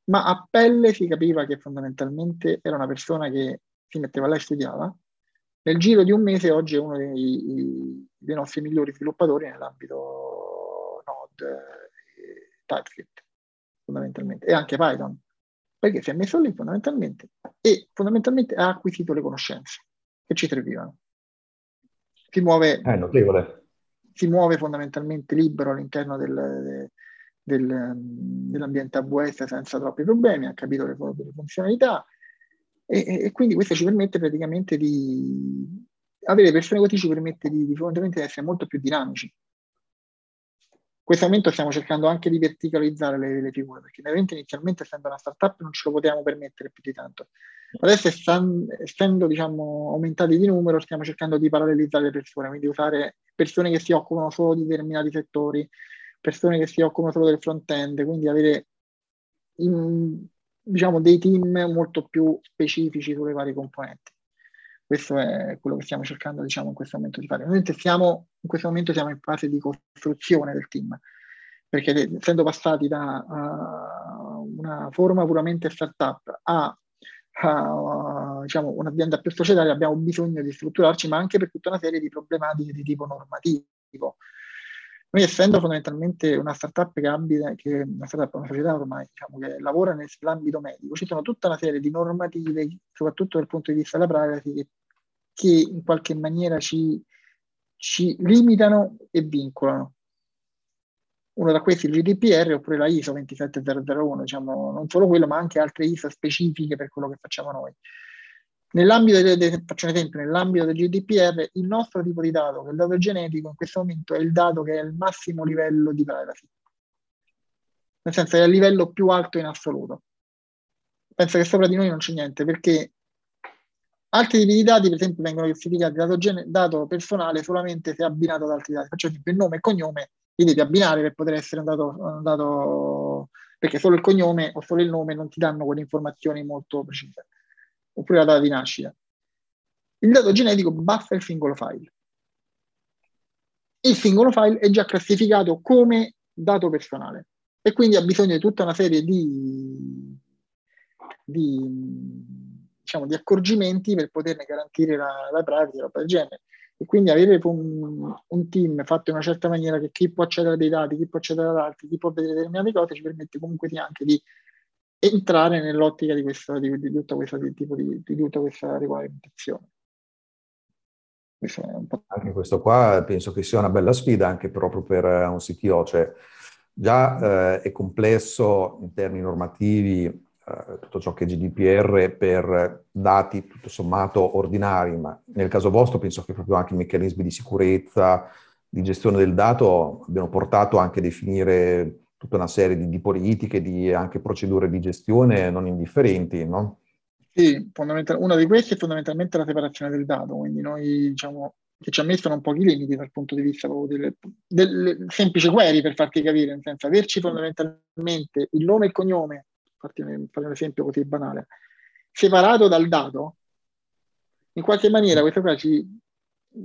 ma a pelle si capiva che fondamentalmente era una persona che si metteva là e studiava, nel giro di un mese oggi è uno dei, dei nostri migliori sviluppatori nell'ambito Node e TypeScript, fondamentalmente, e anche Python, perché si è messo lì fondamentalmente e fondamentalmente ha acquisito le conoscenze che ci servivano. Si muove, eh, si muove fondamentalmente libero all'interno del, del, dell'ambiente AWS senza troppi problemi, ha capito le, le funzionalità, e, e, quindi questo ci permette praticamente di avere persone così ci permette di, di fondamentalmente essere molto più dinamici. In questo momento stiamo cercando anche di verticalizzare le, le figure, perché veramente inizialmente essendo una startup non ce lo potevamo permettere più di tanto. Adesso essendo diciamo, aumentati di numero stiamo cercando di parallelizzare le persone, quindi usare persone che si occupano solo di determinati settori, persone che si occupano solo del front-end, quindi avere in, diciamo, dei team molto più specifici sulle varie componenti. Questo è quello che stiamo cercando diciamo, in questo momento di fare. Noi siamo, in questo momento siamo in fase di costruzione del team, perché essendo passati da uh, una forma puramente startup a, a diciamo, un'azienda più societaria abbiamo bisogno di strutturarci, ma anche per tutta una serie di problematiche di tipo normativo noi essendo fondamentalmente una startup che abita, che una startup, una società ormai diciamo, che lavora nell'ambito medico, ci sono tutta una serie di normative, soprattutto dal punto di vista della privacy, che, che in qualche maniera ci, ci limitano e vincolano. Uno da questi è il GDPR oppure la ISO 27001, diciamo, non solo quello, ma anche altre ISO specifiche per quello che facciamo noi. Nell'ambito del, faccio un esempio, nell'ambito del GDPR, il nostro tipo di dato, che è il dato genetico, in questo momento è il dato che è il massimo livello di privacy. Nel senso è il livello più alto in assoluto. Penso che sopra di noi non c'è niente, perché altri tipi di dati, per esempio, vengono classificati dato, gen- dato personale solamente se abbinato ad altri dati. Faccio esempio, il nome e cognome li devi abbinare per poter essere un dato, un dato perché solo il cognome o solo il nome non ti danno quelle informazioni molto precise oppure la data di nascita. Il dato genetico basta il singolo file. Il singolo file è già classificato come dato personale e quindi ha bisogno di tutta una serie di, di, diciamo, di accorgimenti per poterne garantire la, la privacy, roba del genere. E quindi avere un, un, team fatto in una certa maniera che chi può accedere a dei dati, chi può accedere ad altri, chi può vedere determinate cose, ci permette comunque di anche di entrare nell'ottica di, questo, di, di, tutto questo tipo di, di tutta questa regolamentazione. Anche questo qua penso che sia una bella sfida anche proprio per eh, un CTO, cioè già eh, è complesso in termini normativi eh, tutto ciò che è GDPR per dati tutto sommato ordinari, ma nel caso vostro penso che proprio anche i meccanismi di sicurezza, di gestione del dato abbiano portato anche a definire tutta una serie di, di politiche, di anche procedure di gestione non indifferenti, no? Sì, una di queste è fondamentalmente la separazione del dato, quindi noi diciamo che ci ha messo un pochi limiti dal punto di vista delle, delle semplici query per farti capire, nel senso averci fondamentalmente il nome e il cognome, farti fare un esempio così banale, separato dal dato, in qualche maniera questo qua ci,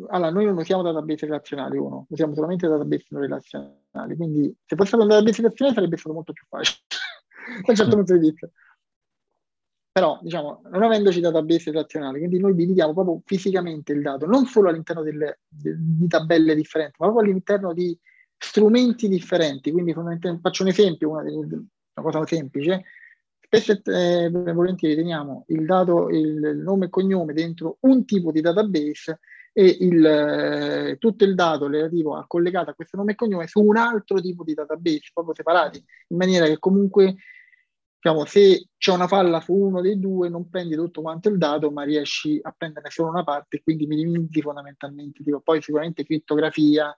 allora, noi non usiamo database relazionali, uno, usiamo solamente database non relazionali, quindi se fosse stato un database relazionale sarebbe stato molto più facile, da un certo punto di vista. Però, diciamo, non avendoci database relazionali, quindi noi dividiamo proprio fisicamente il dato, non solo all'interno delle, de, di tabelle differenti, ma proprio all'interno di strumenti differenti. Quindi faccio un esempio, una, una cosa semplice. Spesso e eh, volentieri teniamo il dato, il nome e cognome dentro un tipo di database e il, eh, tutto il dato relativo a collegato a questo nome e cognome su un altro tipo di database, proprio separati, in maniera che comunque diciamo, se c'è una falla su uno dei due non prendi tutto quanto il dato, ma riesci a prenderne solo una parte e quindi minimizzi fondamentalmente. Tipo, poi sicuramente crittografia,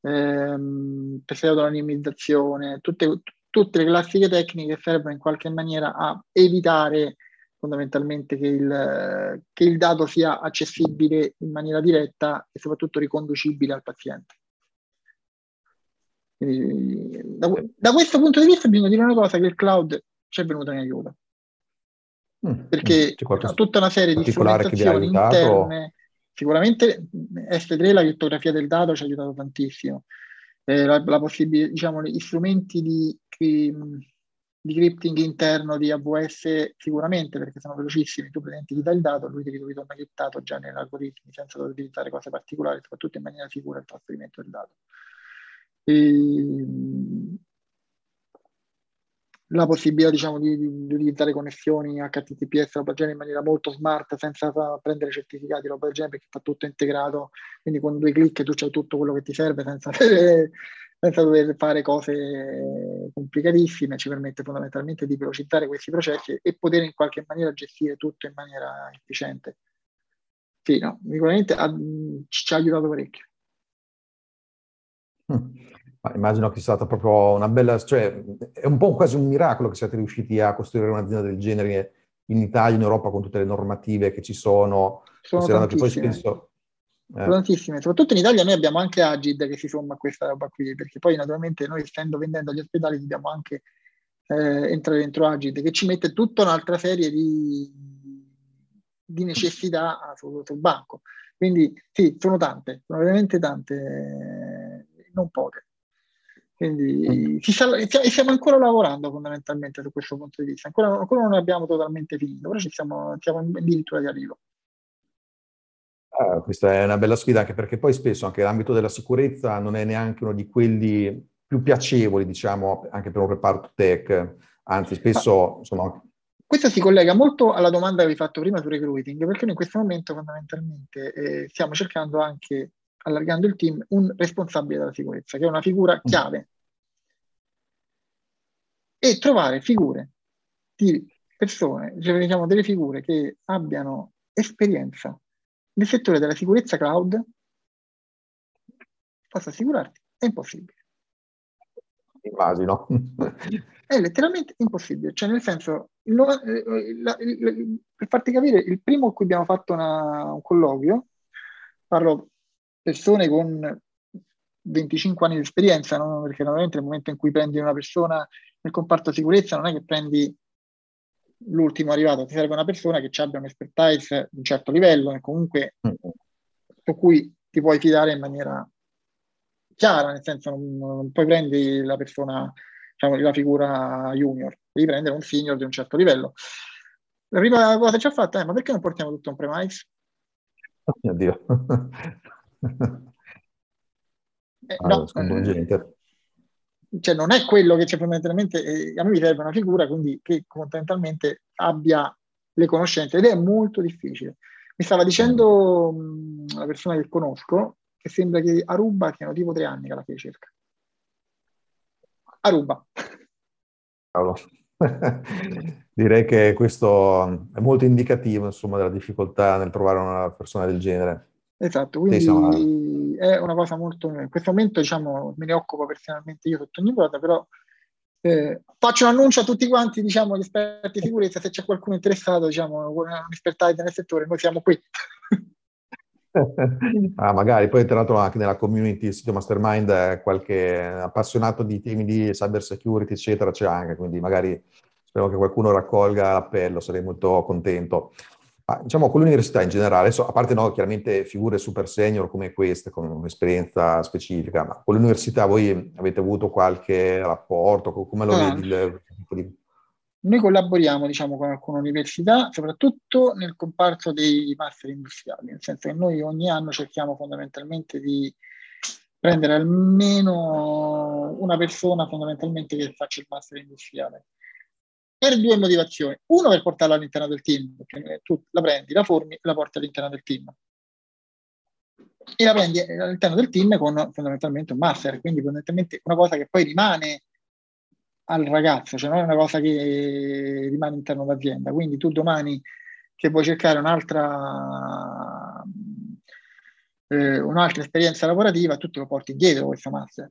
ehm, presidio l'anonimizzazione, tutte, tutte le classiche tecniche che servono in qualche maniera a evitare fondamentalmente che il, che il dato sia accessibile in maniera diretta e soprattutto riconducibile al paziente. Quindi, da, da, questo punto di vista bisogna dire una cosa che il cloud ci è venuto in aiuto. Mm, perché ha tutta una serie di strumentazioni interne, sicuramente S3 la crittografia del dato ci ha aiutato tantissimo. Eh, la, la possibilità, diciamo, gli strumenti di, di di scripting interno di AWS sicuramente perché sono velocissimi, tu presenti gli dai il dato, lui ti ritorna criptato già nell'algoritmo senza dover utilizzare cose particolari, soprattutto in maniera sicura il trasferimento del dato. E, la possibilità diciamo, di, di, utilizzare connessioni HTTPS roba genere in maniera molto smart senza prendere certificati roba del genere perché sta tutto integrato. Quindi con due clic tu c'hai tutto quello che ti serve senza, senza dover fare cose complicatissime. Ci permette fondamentalmente di velocizzare questi processi e poter in qualche maniera gestire tutto in maniera efficiente. Sì, no, sicuramente ha, ci ha aiutato parecchio. Mm. Ma immagino che sia stata proprio una bella, cioè è un po' quasi un miracolo che siate riusciti a costruire un'azienda del genere in Italia, in Europa, con tutte le normative che ci sono. Sono tantissime. Spesso, eh. tantissime. Soprattutto in Italia noi abbiamo anche Agid che si somma a questa roba qui, perché poi naturalmente noi stando vendendo agli ospedali dobbiamo anche eh, entrare dentro Agid, che ci mette tutta un'altra serie di, di necessità sul, sul banco. Quindi sì, sono tante, sono veramente tante, non poche. Quindi mm. stiamo ancora lavorando fondamentalmente su questo punto di vista. Ancora, ancora non abbiamo totalmente finito, però ci siamo, siamo addirittura di arrivo. Ah, questa è una bella sfida anche perché poi spesso anche l'ambito della sicurezza non è neanche uno di quelli più piacevoli, diciamo, anche per un reparto tech. Anzi, spesso insomma, questo si collega molto alla domanda che vi ho fatto prima su recruiting, perché noi in questo momento fondamentalmente eh, stiamo cercando anche allargando il team, un responsabile della sicurezza, che è una figura mm. chiave. E trovare figure di persone, cioè diciamo delle figure che abbiano esperienza nel settore della sicurezza cloud, posso assicurarti, è impossibile. Immagino. è letteralmente impossibile, cioè nel senso, il, il, il, per farti capire, il primo con cui abbiamo fatto una, un colloquio, parlo persone con 25 anni di esperienza, no? perché normalmente nel momento in cui prendi una persona nel comparto sicurezza non è che prendi l'ultimo arrivato, ti serve una persona che abbia un'expertise di un certo livello e comunque mm. su cui ti puoi fidare in maniera chiara, nel senso non, non puoi prendi la persona, diciamo, la figura junior, devi prendere un senior di un certo livello. La prima cosa che ci ha fatto è ma perché non portiamo tutto on premise? Oh mio Dio. Eh, no, eh, cioè non è quello che c'è fondamentalmente, eh, a me mi serve una figura quindi che fondamentalmente abbia le conoscenze ed è molto difficile. Mi stava dicendo mh, la persona che conosco che sembra che a Ruba siano tipo tre anni che la fece cerca. A Ruba. Direi che questo è molto indicativo insomma, della difficoltà nel trovare una persona del genere. Esatto, quindi sì, è una cosa molto... In questo momento diciamo, me ne occupo personalmente io sotto ogni volta, però eh, faccio un annuncio a tutti quanti, diciamo, gli esperti di sicurezza, se c'è qualcuno interessato, diciamo, un'espertise nel settore, noi siamo qui. ah, magari, poi tra l'altro anche nella community sito Mastermind qualche appassionato di temi di cyber security, eccetera, c'è anche, quindi magari spero che qualcuno raccolga l'appello, sarei molto contento. Ma diciamo con l'università in generale, a parte no, chiaramente figure super senior come queste, con un'esperienza specifica, ma con l'università voi avete avuto qualche rapporto? Come lo ah. vedi? Il, Noi collaboriamo diciamo, con alcune università, soprattutto nel comparto dei master industriali, nel senso che noi ogni anno cerchiamo fondamentalmente di prendere almeno una persona fondamentalmente che faccia il master industriale per due motivazioni. Uno, per portarla all'interno del team, perché tu la prendi, la formi e la porti all'interno del team. E la prendi all'interno del team con fondamentalmente un master, quindi fondamentalmente una cosa che poi rimane al ragazzo, cioè non è una cosa che rimane all'interno dell'azienda. Quindi tu domani che vuoi cercare un'altra, eh, un'altra esperienza lavorativa, tu te lo porti indietro questo master.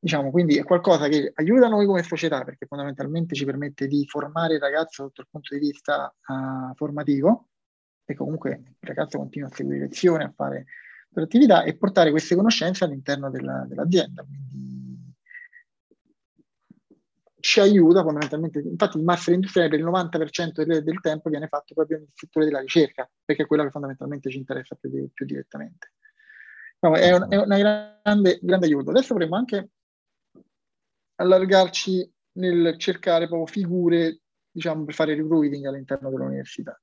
Diciamo, quindi è qualcosa che aiuta noi come società perché fondamentalmente ci permette di formare il ragazzo sotto il punto di vista uh, formativo e comunque il ragazzo continua a seguire lezioni, a fare attività e portare queste conoscenze all'interno della, dell'azienda. Quindi ci aiuta fondamentalmente, infatti il master industriale per il 90% del, del, tempo viene fatto proprio nel settore della ricerca, perché è quello che fondamentalmente ci interessa più, di, più direttamente. No, è, un, è una grande, grande aiuto. Adesso vorremmo anche allargarci nel cercare proprio figure, diciamo, per fare recruiting all'interno dell'università.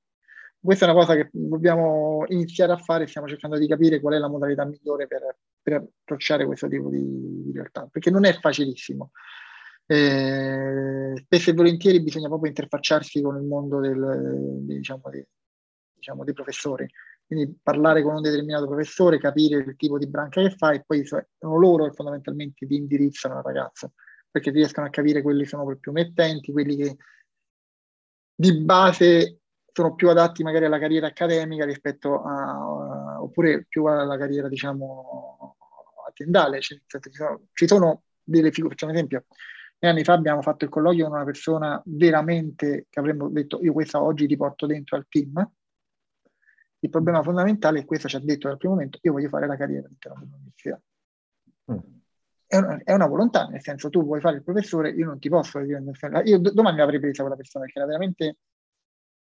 Questa è una cosa che dobbiamo iniziare a fare, stiamo cercando di capire qual è la modalità migliore per, per approcciare questo tipo di, di realtà, perché non è facilissimo. Eh, spesso e volentieri bisogna proprio interfacciarsi con il mondo del, diciamo, di, diciamo, dei professori. Quindi parlare con un determinato professore, capire il tipo di branca che fa e poi sono loro che fondamentalmente ti indirizzano la ragazza, perché riescono a capire quelli che sono più mettenti, quelli che di base sono più adatti magari alla carriera accademica rispetto a, oppure più alla carriera, diciamo, aziendale. Cioè, ci, sono, ci sono delle figure, facciamo un esempio, anni fa abbiamo fatto il colloquio con una persona veramente che avremmo detto io questa oggi ti porto dentro al team. Il problema fondamentale è che questa ci ha detto dal primo momento io voglio fare la carriera all'interno dell'università. Mm. È, una, è una, volontà, nel senso tu vuoi fare il professore, io non ti posso dire, io domani l'avrei presa quella persona perché era veramente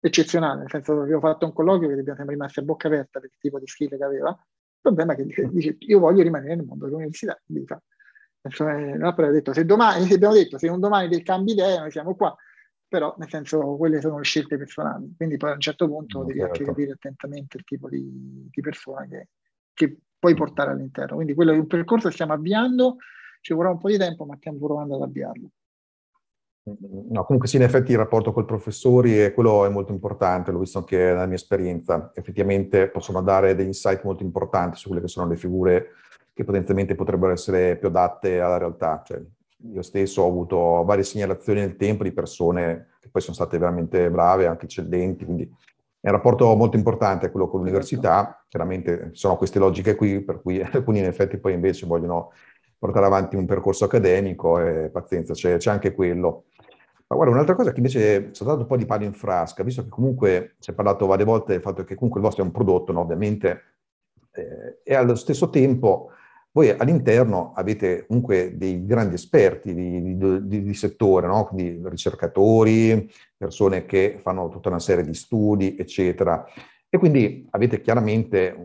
eccezionale, nel senso che avevo fatto un colloquio che abbiamo sempre rimasti a bocca aperta per il tipo di skill che aveva. Il problema è che dice io voglio rimanere nel mondo dell'università, fa, L'Apple ha detto, se domani, abbiamo detto, se un domani del cambi idea, noi siamo qua, però nel senso quelle sono le scelte personali, quindi poi a un certo punto devi certo. anche capire attentamente il tipo di, di persona che, che, puoi portare all'interno. Quindi quello è un percorso che stiamo avviando, ci vorrà un po' di tempo, ma stiamo provando ad avviarlo. No, comunque sì, in effetti il rapporto con i professori e quello è molto importante, l'ho visto anche nella mia esperienza. Effettivamente possono dare degli insight molto importanti su quelle che sono le figure che potenzialmente potrebbero essere più adatte alla realtà. Cioè, io stesso ho avuto varie segnalazioni nel tempo di persone che poi sono state veramente brave, anche eccellenti, quindi è un rapporto molto importante quello con l'università, certo. chiaramente ci sono queste logiche qui, per cui alcuni in effetti poi invece vogliono portare avanti un percorso accademico e pazienza, c'è, c'è anche quello. Ma guarda, un'altra cosa che invece è dato un po' di palo in frasca, visto che comunque si è parlato varie volte del fatto che comunque il vostro è un prodotto, no? ovviamente, eh, e allo stesso tempo voi all'interno avete comunque dei grandi esperti di, di, di settore, no? quindi ricercatori, persone che fanno tutta una serie di studi, eccetera. E quindi avete chiaramente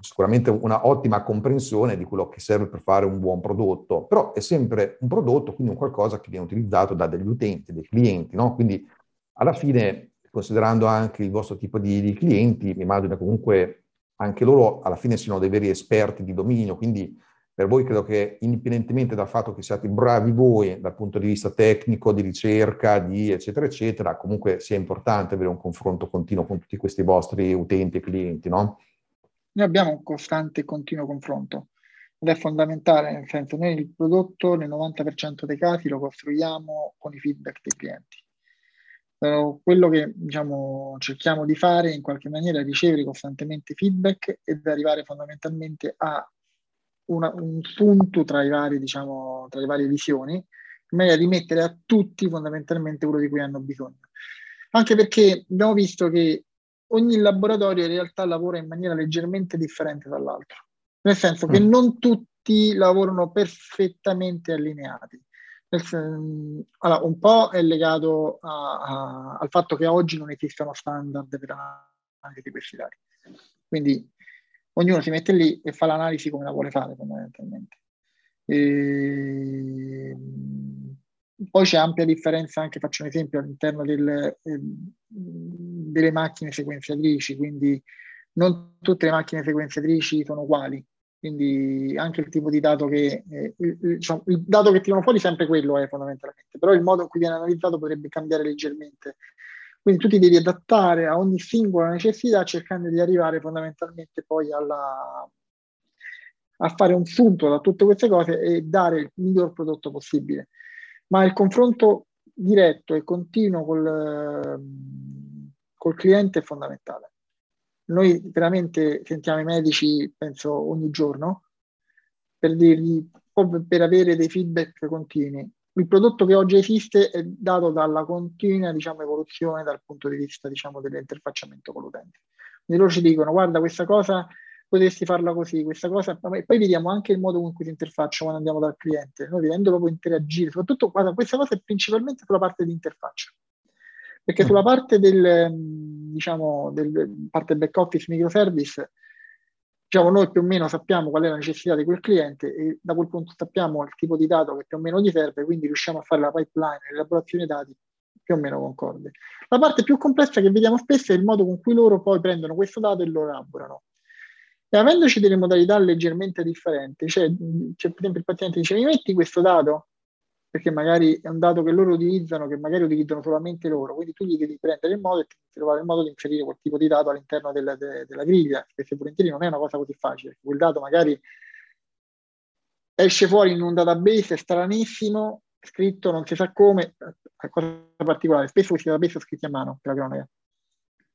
sicuramente una ottima comprensione di quello che serve per fare un buon prodotto, però è sempre un prodotto, quindi un qualcosa che viene utilizzato da degli utenti, dei clienti, no? Quindi alla fine, considerando anche il vostro tipo di, di clienti, mi immagino comunque anche loro alla fine siano dei veri esperti di dominio, quindi per voi credo che indipendentemente dal fatto che siate bravi voi dal punto di vista tecnico, di ricerca, di eccetera, eccetera, comunque sia importante avere un confronto continuo con tutti questi vostri utenti e clienti, no? Noi abbiamo un costante e continuo confronto ed è fondamentale, nel senso noi il prodotto nel 90% dei casi lo costruiamo con i feedback dei clienti. Uh, quello che diciamo, cerchiamo di fare in qualche maniera è ricevere costantemente feedback ed arrivare fondamentalmente a una, un punto tra, i vari, diciamo, tra le varie visioni, in maniera di mettere a tutti fondamentalmente quello di cui hanno bisogno. Anche perché abbiamo visto che ogni laboratorio in realtà lavora in maniera leggermente differente dall'altro, nel senso che mm. non tutti lavorano perfettamente allineati. Allora, un po' è legato a, a, al fatto che oggi non esistono standard per analisi di questi dati. Quindi ognuno si mette lì e fa l'analisi come la vuole fare fondamentalmente. E... Poi c'è ampia differenza anche, faccio un esempio, all'interno del, eh, delle macchine sequenziatrici, quindi non tutte le macchine sequenziatrici sono uguali, quindi anche il tipo di dato che eh, il, diciamo, il, dato che tirano fuori sempre quello è fondamentalmente, però il modo in cui viene analizzato potrebbe cambiare leggermente. Quindi tu ti devi adattare a ogni singola necessità cercando di arrivare fondamentalmente poi alla, a fare un sunto da tutte queste cose e dare il miglior prodotto possibile. Ma il confronto diretto e continuo col, col cliente è fondamentale. Noi veramente sentiamo i medici, penso, ogni giorno per dirgli, per avere dei feedback continui. Il prodotto che oggi esiste è dato dalla continua diciamo, evoluzione dal punto di vista diciamo, dell'interfacciamento con l'utente. Quindi loro ci dicono, guarda, questa cosa potresti farla così, questa cosa, e poi vediamo anche il modo con cui si interfaccia quando andiamo dal cliente, noi vedendo proprio interagire, soprattutto guarda, questa cosa è principalmente sulla parte di interfaccia. Perché sulla parte del, diciamo, del parte back office microservice, diciamo, noi più o meno sappiamo qual è la necessità di quel cliente e da quel punto sappiamo il tipo di dato che più o meno gli serve, quindi riusciamo a fare la pipeline, l'elaborazione dei dati più o meno concorde. La parte più complessa che vediamo spesso è il modo con cui loro poi prendono questo dato e lo elaborano. E avendoci delle modalità leggermente differenti, cioè, cioè per esempio il paziente dice mi metti questo dato, perché magari è un dato che loro utilizzano, che magari utilizzano solamente loro, quindi tu gli devi prendere il modo e trovare il modo di inserire quel tipo di dato all'interno della, de, della griglia, perché volentieri non è una cosa così facile, quel dato magari esce fuori in un database stranissimo, scritto non si sa come, è cosa particolare, spesso questi database sono scritti a mano per la cronaca.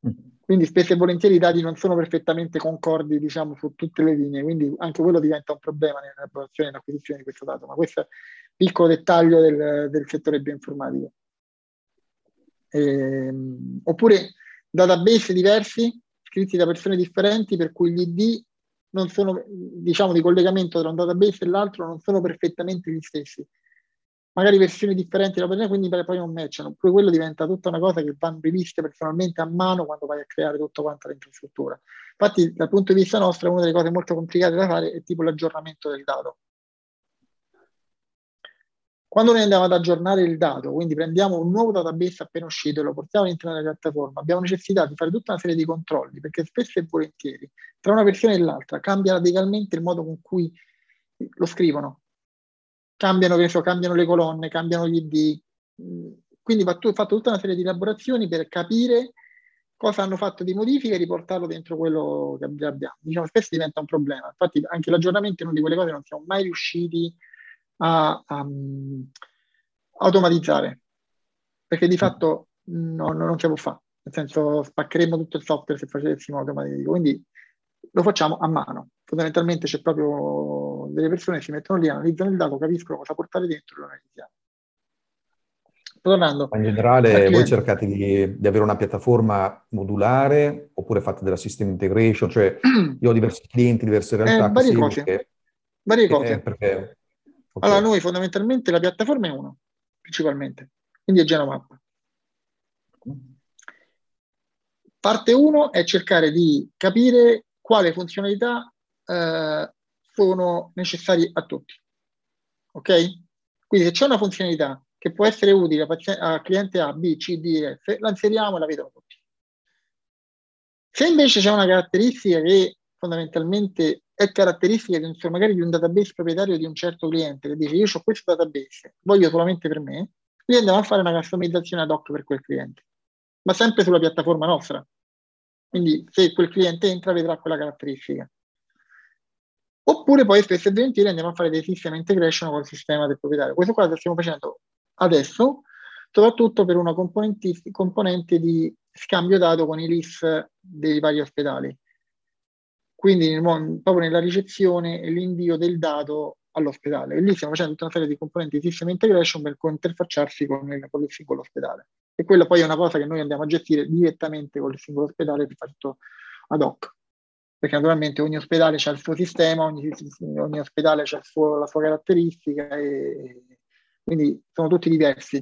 Mm. Quindi spesso e volentieri i dati non sono perfettamente concordi, diciamo, su tutte le linee, quindi anche quello diventa un problema nell'elaborazione e nell'acquisizione di questo dato, ma un piccolo dettaglio del, del settore bioinformatico. Ehm, oppure database diversi, scritti da persone differenti, per cui gli ID non sono, diciamo, di collegamento tra un database e l'altro non sono perfettamente gli stessi magari versioni differenti della pagina, quindi poi non matchano. Poi quello diventa tutta una cosa che vanno riviste personalmente a mano quando vai a creare tutta quanta l'infrastruttura. Infatti, dal punto di vista nostro, una delle cose molto complicate da fare è tipo l'aggiornamento del dato. Quando noi andiamo ad aggiornare il dato, quindi prendiamo un nuovo database appena uscito e lo portiamo all'interno della piattaforma, abbiamo necessità di fare tutta una serie di controlli, perché spesso e volentieri tra una versione e l'altra cambia radicalmente il modo con cui lo scrivono cambiano, so, cambiano le colonne, cambiano gli ID. Quindi va fatto tutta una serie di elaborazioni per capire cosa hanno fatto di modifiche e riportarlo dentro quello che abbiamo. Diciamo, spesso diventa un problema. Infatti anche l'aggiornamento è una di quelle cose che non siamo mai riusciti a, a, a automatizzare, perché di fatto no, non si può fare. Nel senso, spaccheremo tutto il software se facessimo automatico. Quindi lo facciamo a mano. Fondamentalmente c'è proprio delle persone si mettono lì, analizzano il dato, capiscono cosa portare dentro e lo analizziamo. Tornando. In generale voi cercate di, di, avere una piattaforma modulare oppure fate della system integration? Cioè io ho diversi clienti, diverse realtà. Eh, varie cose. Che, varie cose. Eh, perché, okay. Allora noi fondamentalmente la piattaforma è uno, principalmente, quindi è Genomap. Parte 1 è cercare di capire quale funzionalità eh, sono necessari a tutti. Ok? Quindi se c'è una funzionalità che può essere utile a, cliente A, B, C, D, F, la inseriamo e la vedono tutti. Se invece c'è una caratteristica che fondamentalmente è caratteristica di un, magari di un database proprietario di un certo cliente che dice io ho questo database, voglio solamente per me, quindi andiamo a fare una customizzazione ad hoc per quel cliente, ma sempre sulla piattaforma nostra. Quindi se quel cliente entra vedrà quella caratteristica. Oppure poi spesso e volentieri andiamo a fare dei system integration con il sistema del proprietario. Questo qua lo stiamo facendo adesso, soprattutto per una componente di scambio dato con i LIS dei vari ospedali. Quindi nel, proprio nella ricezione e l'invio del dato all'ospedale. E lì stiamo facendo tutta una serie di componenti di system integration per interfacciarsi con il, con il singolo ospedale. E quella poi è una cosa che noi andiamo a gestire direttamente con il singolo ospedale per fare tutto ad hoc perché naturalmente ogni ospedale ha il suo sistema, ogni, ogni ospedale ha la sua caratteristica e quindi sono tutti diversi.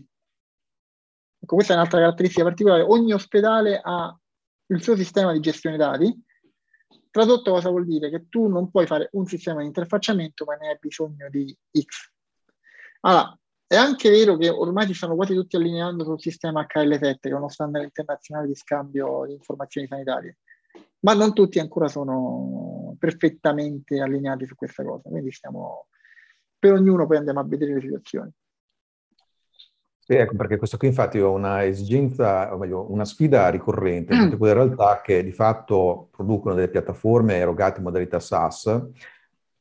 Ecco, questa è un'altra caratteristica particolare. Ogni ospedale ha il suo sistema di gestione dati. Tradotto cosa vuol dire? Che tu non puoi fare un sistema di interfacciamento, ma ne hai bisogno di X. Allora, è anche vero che ormai si stanno quasi tutti allineando sul sistema HL7, che è uno standard internazionale di scambio di informazioni sanitarie ma non tutti ancora sono perfettamente allineati su questa cosa, quindi stiamo, per ognuno poi andiamo a vedere le situazioni. Sì, ecco, perché questo qui infatti è una esigenza, o meglio, una sfida ricorrente, tutte quelle realtà che di fatto producono delle piattaforme erogate in modalità SaaS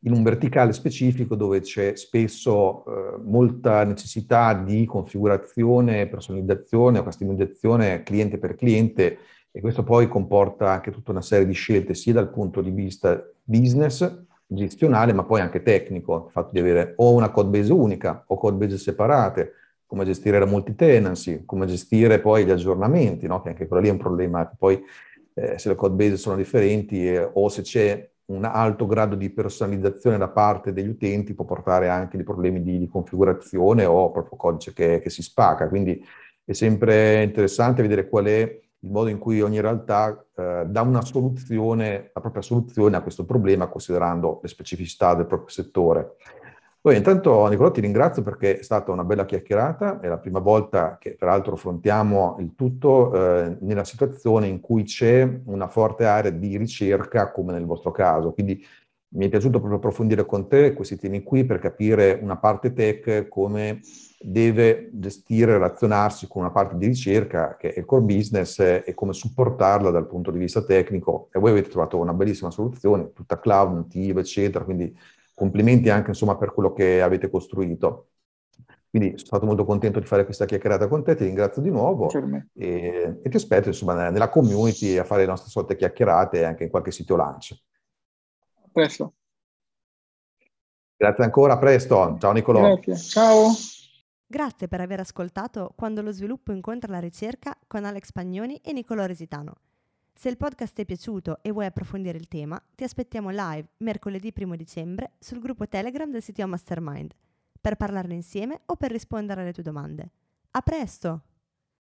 in un verticale specifico dove c'è spesso eh, molta necessità di configurazione, personalizzazione o customizzazione cliente per cliente e questo poi comporta anche tutta una serie di scelte sia dal punto di vista business, gestionale, ma poi anche tecnico, il fatto di avere o una code base unica o code base separate, come gestire la multi-tenancy, come gestire poi gli aggiornamenti, no? che anche quello lì è un problema, poi eh, se le code base sono differenti eh, o se c'è un alto grado di personalizzazione da parte degli utenti può portare anche dei problemi di, di configurazione o proprio codice che, che si spacca. Quindi è sempre interessante vedere qual è il modo in cui ogni realtà eh, dà una soluzione, la propria soluzione a questo problema, considerando le specificità del proprio settore. Poi intanto Nicolò ti ringrazio perché è stata una bella chiacchierata, è la prima volta che peraltro affrontiamo il tutto eh, nella situazione in cui c'è una forte area di ricerca come nel vostro caso, quindi mi è piaciuto proprio approfondire con te questi temi qui per capire una parte tech come deve gestire, relazionarsi con una parte di ricerca che è il core business e come supportarla dal punto di vista tecnico. E voi avete trovato una bellissima soluzione, tutta cloud, nativa, eccetera, quindi complimenti anche insomma, per quello che avete costruito. Quindi sono stato molto contento di fare questa chiacchierata con te, ti ringrazio di nuovo e, e, ti aspetto insomma, nella community a fare le nostre solite chiacchierate anche in qualche sito lancio. A presto. Grazie ancora, a presto. Ciao Nicolò. Grazie, ciao. Grazie per aver ascoltato Quando lo sviluppo incontra la ricerca con Alex Pagnoni e Nicolò Resitano. Se il podcast ti è piaciuto e vuoi approfondire il tema, ti aspettiamo live mercoledì 1 dicembre sul gruppo Telegram del CTO Mastermind per parlarne insieme o per rispondere alle tue domande. A presto!